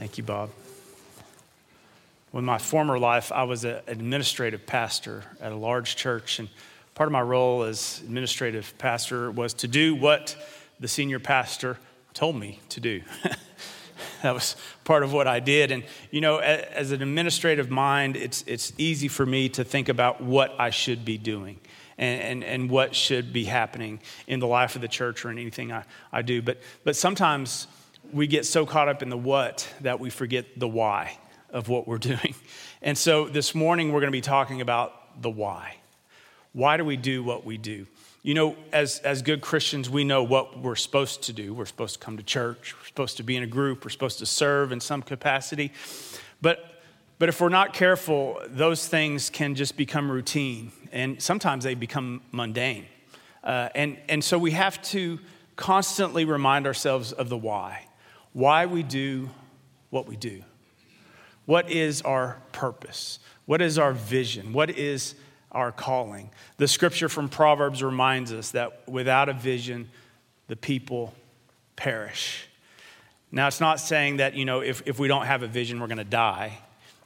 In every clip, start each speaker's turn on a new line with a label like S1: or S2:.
S1: Thank you, Bob. In my former life, I was an administrative pastor at a large church, and part of my role as administrative pastor was to do what the senior pastor told me to do. that was part of what I did. And, you know, as an administrative mind, it's, it's easy for me to think about what I should be doing and, and, and what should be happening in the life of the church or in anything I, I do. But, but sometimes we get so caught up in the what that we forget the why of what we're doing. And so this morning, we're going to be talking about the why. Why do we do what we do? You know, as, as good Christians, we know what we're supposed to do. We're supposed to come to church, we're supposed to be in a group, we're supposed to serve in some capacity. But, but if we're not careful, those things can just become routine, and sometimes they become mundane. Uh, and, and so we have to constantly remind ourselves of the why why we do what we do. What is our purpose? What is our vision? What is our calling. The scripture from Proverbs reminds us that without a vision, the people perish. Now, it's not saying that, you know, if, if we don't have a vision, we're going to die.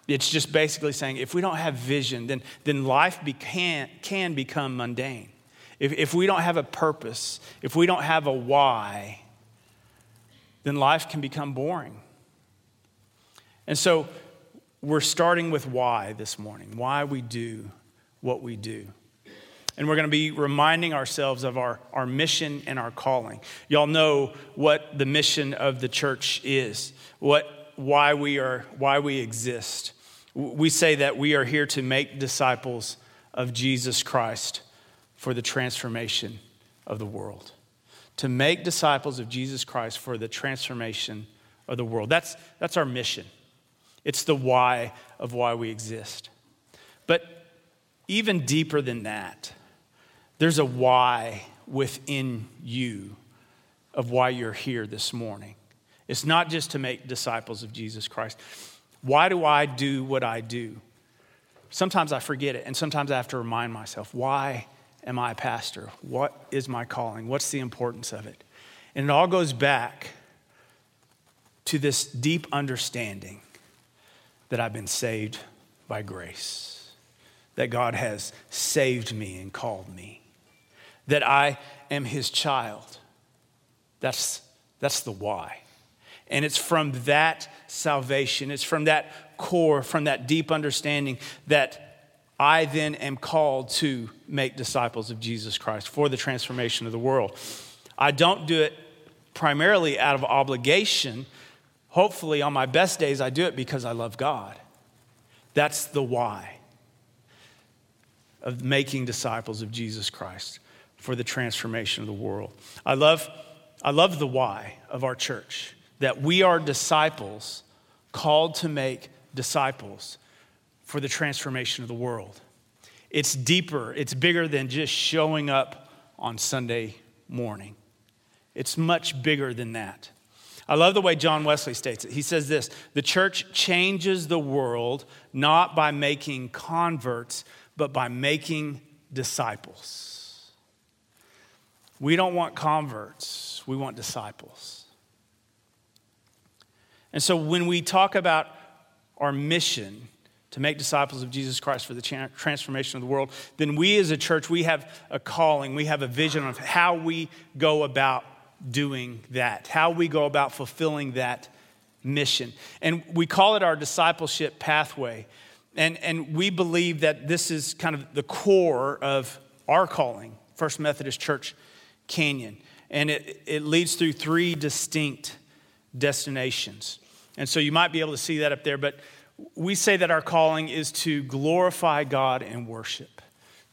S1: It's just basically saying if we don't have vision, then, then life be, can, can become mundane. If, if we don't have a purpose, if we don't have a why, then life can become boring. And so we're starting with why this morning, why we do what we do. And we're going to be reminding ourselves of our, our mission and our calling. Y'all know what the mission of the church is, what, why, we are, why we exist. We say that we are here to make disciples of Jesus Christ for the transformation of the world. To make disciples of Jesus Christ for the transformation of the world. That's, that's our mission. It's the why of why we exist. But even deeper than that, there's a why within you of why you're here this morning. It's not just to make disciples of Jesus Christ. Why do I do what I do? Sometimes I forget it, and sometimes I have to remind myself why am I a pastor? What is my calling? What's the importance of it? And it all goes back to this deep understanding that I've been saved by grace that God has saved me and called me, that I am his child. That's, that's the why. And it's from that salvation, it's from that core, from that deep understanding that I then am called to make disciples of Jesus Christ for the transformation of the world. I don't do it primarily out of obligation. Hopefully, on my best days, I do it because I love God. That's the why of making disciples of Jesus Christ for the transformation of the world. I love, I love the why of our church that we are disciples called to make disciples for the transformation of the world. It's deeper, it's bigger than just showing up on Sunday morning. It's much bigger than that. I love the way John Wesley states it. He says this The church changes the world not by making converts, but by making disciples. We don't want converts, we want disciples. And so when we talk about our mission to make disciples of Jesus Christ for the transformation of the world, then we as a church, we have a calling, we have a vision of how we go about doing that, how we go about fulfilling that mission. And we call it our discipleship pathway. And, and we believe that this is kind of the core of our calling, First Methodist Church Canyon. And it, it leads through three distinct destinations. And so you might be able to see that up there, but we say that our calling is to glorify God and worship,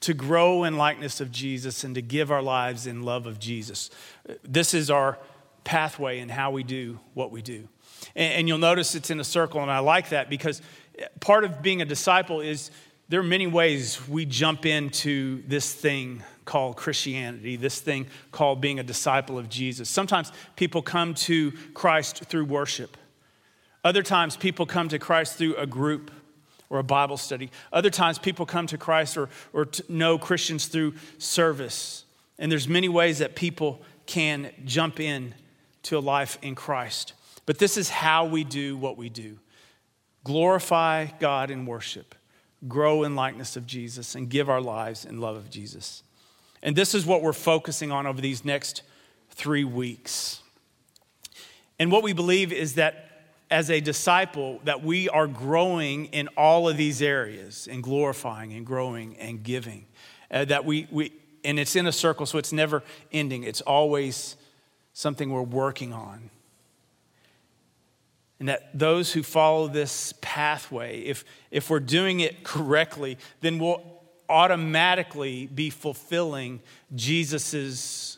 S1: to grow in likeness of Jesus, and to give our lives in love of Jesus. This is our pathway in how we do what we do. And, and you'll notice it's in a circle, and I like that because part of being a disciple is there are many ways we jump into this thing called Christianity, this thing called being a disciple of Jesus. Sometimes people come to Christ through worship. Other times people come to Christ through a group or a Bible study. Other times people come to Christ or, or know Christians through service. And there's many ways that people can jump in to a life in Christ. But this is how we do what we do glorify God in worship, grow in likeness of Jesus, and give our lives in love of Jesus. And this is what we're focusing on over these next three weeks. And what we believe is that as a disciple that we are growing in all of these areas in glorifying and growing and giving. Uh, that we, we and it's in a circle so it's never ending. It's always something we're working on. And that those who follow this pathway if if we're doing it correctly then we'll automatically be fulfilling jesus's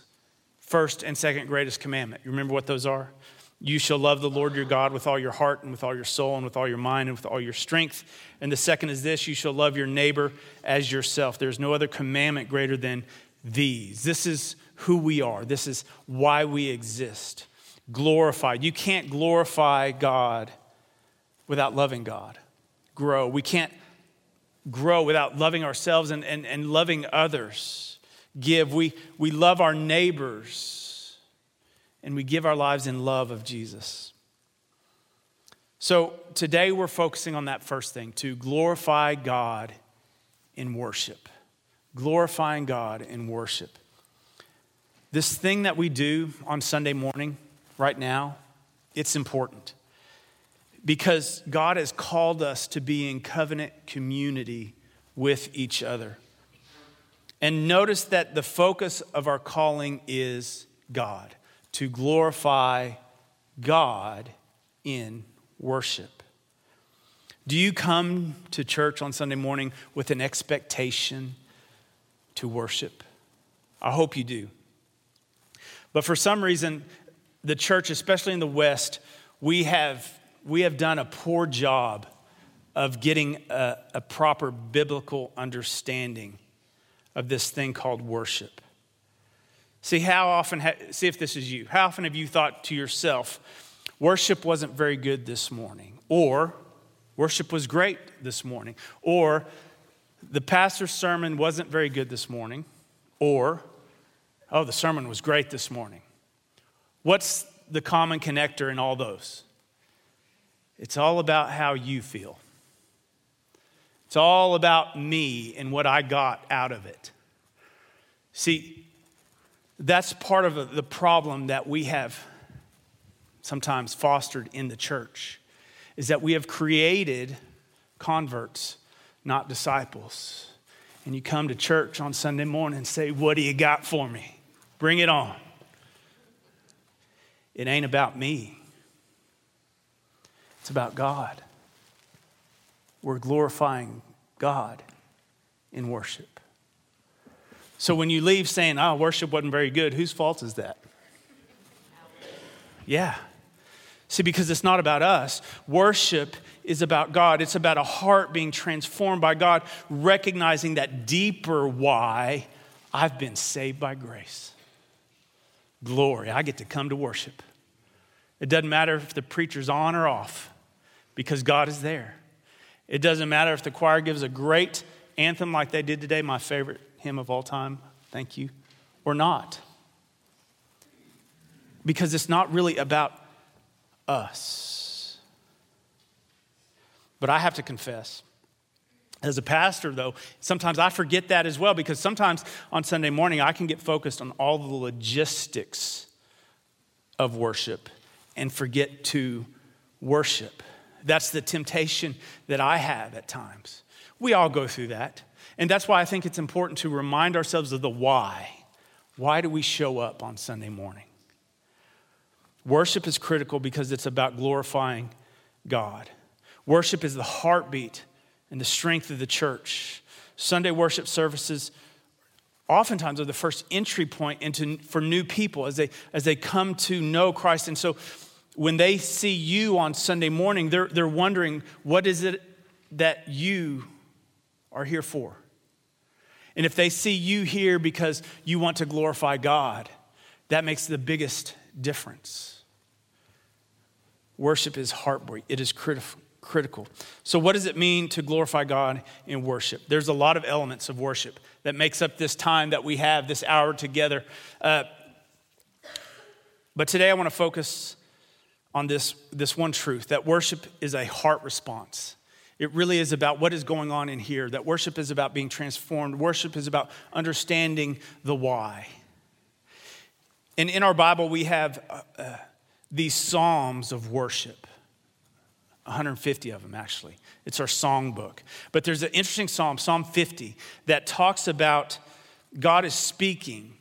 S1: first and second greatest commandment. You remember what those are you shall love the Lord your God with all your heart and with all your soul and with all your mind and with all your strength. And the second is this you shall love your neighbor as yourself. There's no other commandment greater than these. This is who we are, this is why we exist. Glorified. You can't glorify God without loving God. Grow. We can't grow without loving ourselves and, and, and loving others. Give. We, we love our neighbors and we give our lives in love of Jesus. So today we're focusing on that first thing to glorify God in worship. Glorifying God in worship. This thing that we do on Sunday morning, right now, it's important because God has called us to be in covenant community with each other. And notice that the focus of our calling is God to glorify God in worship. Do you come to church on Sunday morning with an expectation to worship? I hope you do. But for some reason, the church, especially in the West, we have, we have done a poor job of getting a, a proper biblical understanding of this thing called worship. See, how often, ha- see if this is you. How often have you thought to yourself, worship wasn't very good this morning? Or, worship was great this morning? Or, the pastor's sermon wasn't very good this morning? Or, oh, the sermon was great this morning? What's the common connector in all those? It's all about how you feel. It's all about me and what I got out of it. See, that's part of the problem that we have sometimes fostered in the church is that we have created converts, not disciples. And you come to church on Sunday morning and say, What do you got for me? Bring it on. It ain't about me, it's about God. We're glorifying God in worship. So when you leave saying, oh, worship wasn't very good, whose fault is that? Yeah. See, because it's not about us. Worship is about God. It's about a heart being transformed by God, recognizing that deeper why I've been saved by grace. Glory. I get to come to worship. It doesn't matter if the preacher's on or off, because God is there. It doesn't matter if the choir gives a great anthem like they did today, my favorite hymn of all time, thank you, or not. Because it's not really about us. But I have to confess, as a pastor, though, sometimes I forget that as well because sometimes on Sunday morning I can get focused on all the logistics of worship and forget to worship. That's the temptation that I have at times. We all go through that. And that's why I think it's important to remind ourselves of the why. Why do we show up on Sunday morning? Worship is critical because it's about glorifying God. Worship is the heartbeat and the strength of the church. Sunday worship services oftentimes are the first entry point into, for new people as they, as they come to know Christ. And so when they see you on Sunday morning, they're, they're wondering, what is it that you are here for? And if they see you here because you want to glorify God, that makes the biggest difference. Worship is heartbreak, it is critical. So, what does it mean to glorify God in worship? There's a lot of elements of worship that makes up this time that we have, this hour together. Uh, But today I want to focus on this, this one truth that worship is a heart response. It really is about what is going on in here, that worship is about being transformed, worship is about understanding the why. And in our Bible, we have uh, uh, these psalms of worship 150 of them, actually. It's our song book. But there's an interesting psalm, Psalm 50, that talks about God is speaking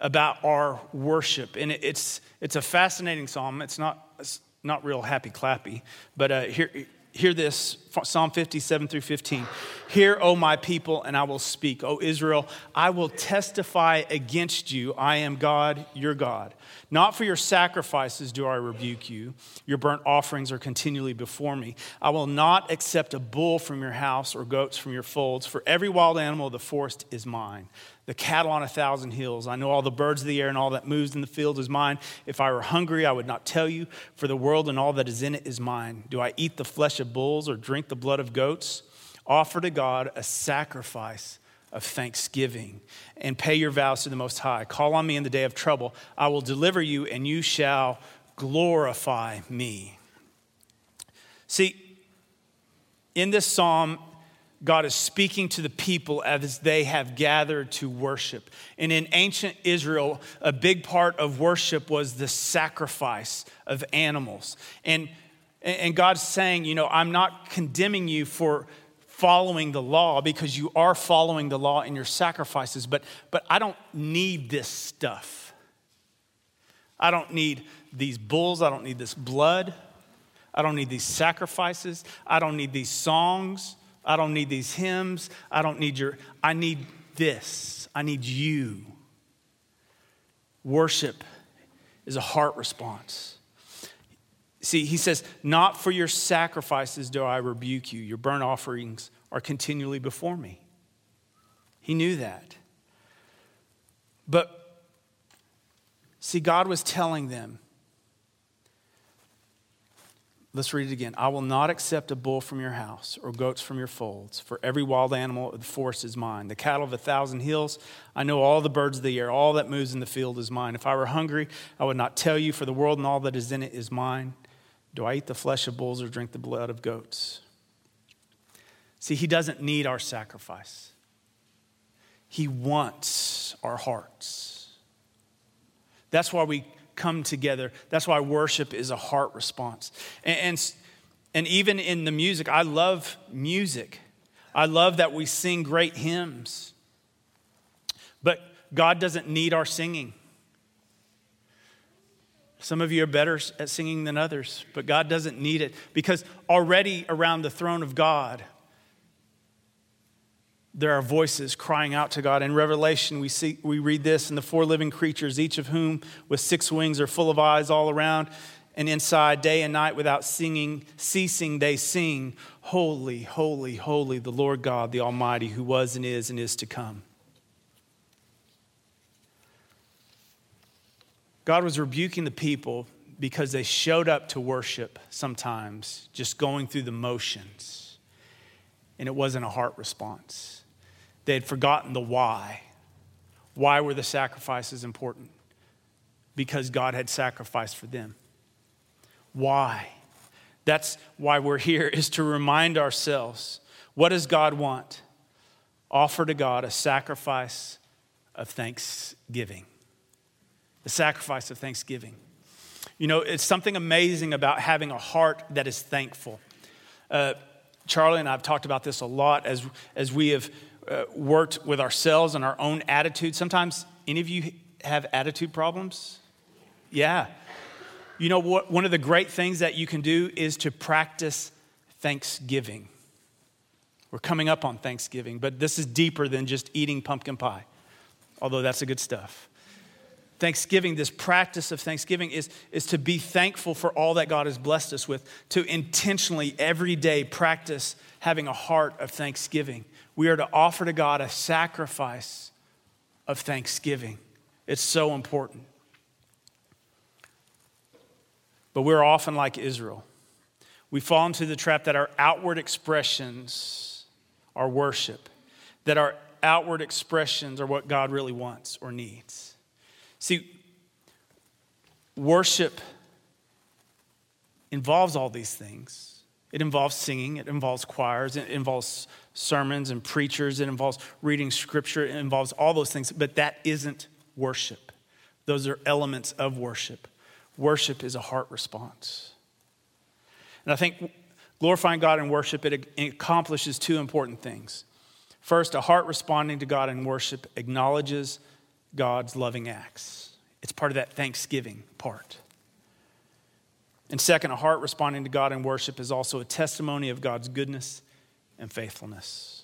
S1: about our worship. And it's, it's a fascinating psalm. It's not, it's not real happy clappy, but uh, here, hear this Psalm 57 through 15. Hear, O my people, and I will speak. O Israel, I will testify against you. I am God, your God. Not for your sacrifices do I rebuke you. Your burnt offerings are continually before me. I will not accept a bull from your house or goats from your folds, for every wild animal of the forest is mine. The cattle on a thousand hills. I know all the birds of the air and all that moves in the field is mine. If I were hungry, I would not tell you, for the world and all that is in it is mine. Do I eat the flesh of bulls or drink the blood of goats? Offer to God a sacrifice of thanksgiving and pay your vows to the Most High. Call on me in the day of trouble. I will deliver you, and you shall glorify me. See, in this psalm, God is speaking to the people as they have gathered to worship. And in ancient Israel, a big part of worship was the sacrifice of animals. And, and God's saying, you know, I'm not condemning you for following the law because you are following the law in your sacrifices, but, but I don't need this stuff. I don't need these bulls. I don't need this blood. I don't need these sacrifices. I don't need these songs. I don't need these hymns. I don't need your, I need this. I need you. Worship is a heart response. See, he says, Not for your sacrifices do I rebuke you. Your burnt offerings are continually before me. He knew that. But see, God was telling them, Let's read it again. I will not accept a bull from your house or goats from your folds, for every wild animal of the forest is mine. The cattle of a thousand hills, I know all the birds of the air, all that moves in the field is mine. If I were hungry, I would not tell you, for the world and all that is in it is mine. Do I eat the flesh of bulls or drink the blood of goats? See, he doesn't need our sacrifice. He wants our hearts. That's why we come together. That's why worship is a heart response. And, and, and, even in the music, I love music. I love that we sing great hymns. But God doesn't need our singing. Some of you are better at singing than others, but God doesn't need it because already around the throne of God, there are voices crying out to God. In Revelation, we, see, we read this and the four living creatures, each of whom with six wings are full of eyes all around and inside, day and night, without singing, ceasing, they sing, Holy, holy, holy, the Lord God, the Almighty, who was and is and is to come. God was rebuking the people because they showed up to worship sometimes, just going through the motions, and it wasn't a heart response. They had forgotten the why. Why were the sacrifices important? Because God had sacrificed for them. Why? That's why we're here, is to remind ourselves what does God want? Offer to God a sacrifice of thanksgiving the sacrifice of thanksgiving. You know, it's something amazing about having a heart that is thankful. Uh, Charlie and I have talked about this a lot as, as we have uh, worked with ourselves and our own attitude. Sometimes, any of you have attitude problems? Yeah. You know what? One of the great things that you can do is to practice thanksgiving. We're coming up on Thanksgiving, but this is deeper than just eating pumpkin pie, although that's the good stuff. Thanksgiving, this practice of Thanksgiving, is, is to be thankful for all that God has blessed us with, to intentionally every day practice having a heart of thanksgiving. We are to offer to God a sacrifice of thanksgiving. It's so important. But we're often like Israel. We fall into the trap that our outward expressions are worship, that our outward expressions are what God really wants or needs. See, worship involves all these things. It involves singing, it involves choirs, it involves sermons and preachers, it involves reading scripture, it involves all those things, but that isn't worship. Those are elements of worship. Worship is a heart response. And I think glorifying God in worship, it accomplishes two important things. First, a heart responding to God in worship acknowledges God's loving acts. It's part of that thanksgiving part. And second, a heart responding to God in worship is also a testimony of God's goodness and faithfulness.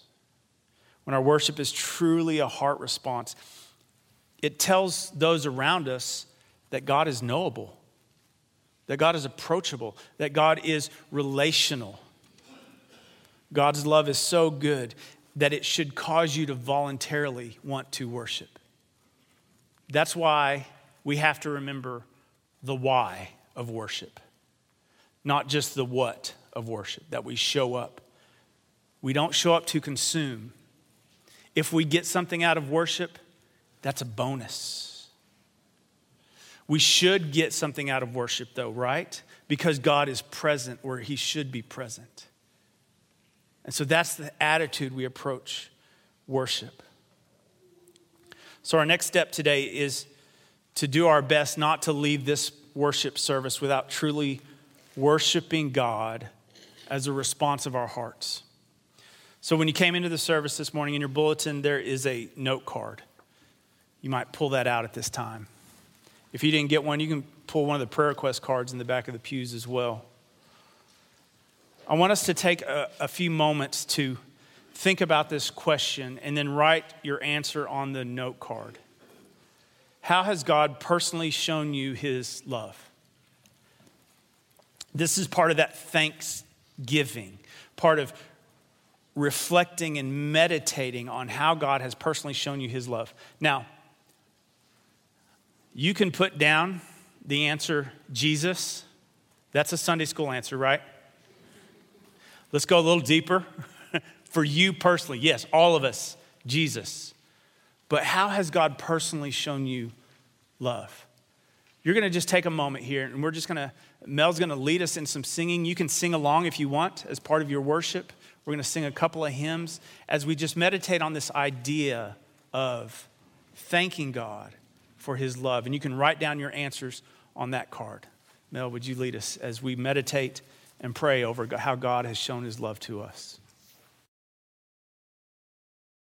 S1: When our worship is truly a heart response, it tells those around us that God is knowable, that God is approachable, that God is relational. God's love is so good that it should cause you to voluntarily want to worship. That's why we have to remember the why of worship not just the what of worship, that we show up. We don't show up to consume. If we get something out of worship, that's a bonus. We should get something out of worship, though, right? Because God is present where He should be present. And so that's the attitude we approach worship. So, our next step today is to do our best not to leave this worship service without truly worshiping God as a response of our hearts. So, when you came into the service this morning in your bulletin, there is a note card. You might pull that out at this time. If you didn't get one, you can pull one of the prayer request cards in the back of the pews as well. I want us to take a, a few moments to think about this question and then write your answer on the note card. How has God personally shown you his love? This is part of that thanksgiving, part of reflecting and meditating on how God has personally shown you his love. Now, you can put down the answer Jesus. That's a Sunday school answer, right? Let's go a little deeper. For you personally, yes, all of us, Jesus. But how has God personally shown you love? You're going to just take a moment here and we're just going to Mel's going to lead us in some singing. You can sing along if you want as part of your worship. We're going to sing a couple of hymns as we just meditate on this idea of thanking God for his love. And you can write down your answers on that card. Mel, would you lead us as we meditate and pray over how God has shown his love to us?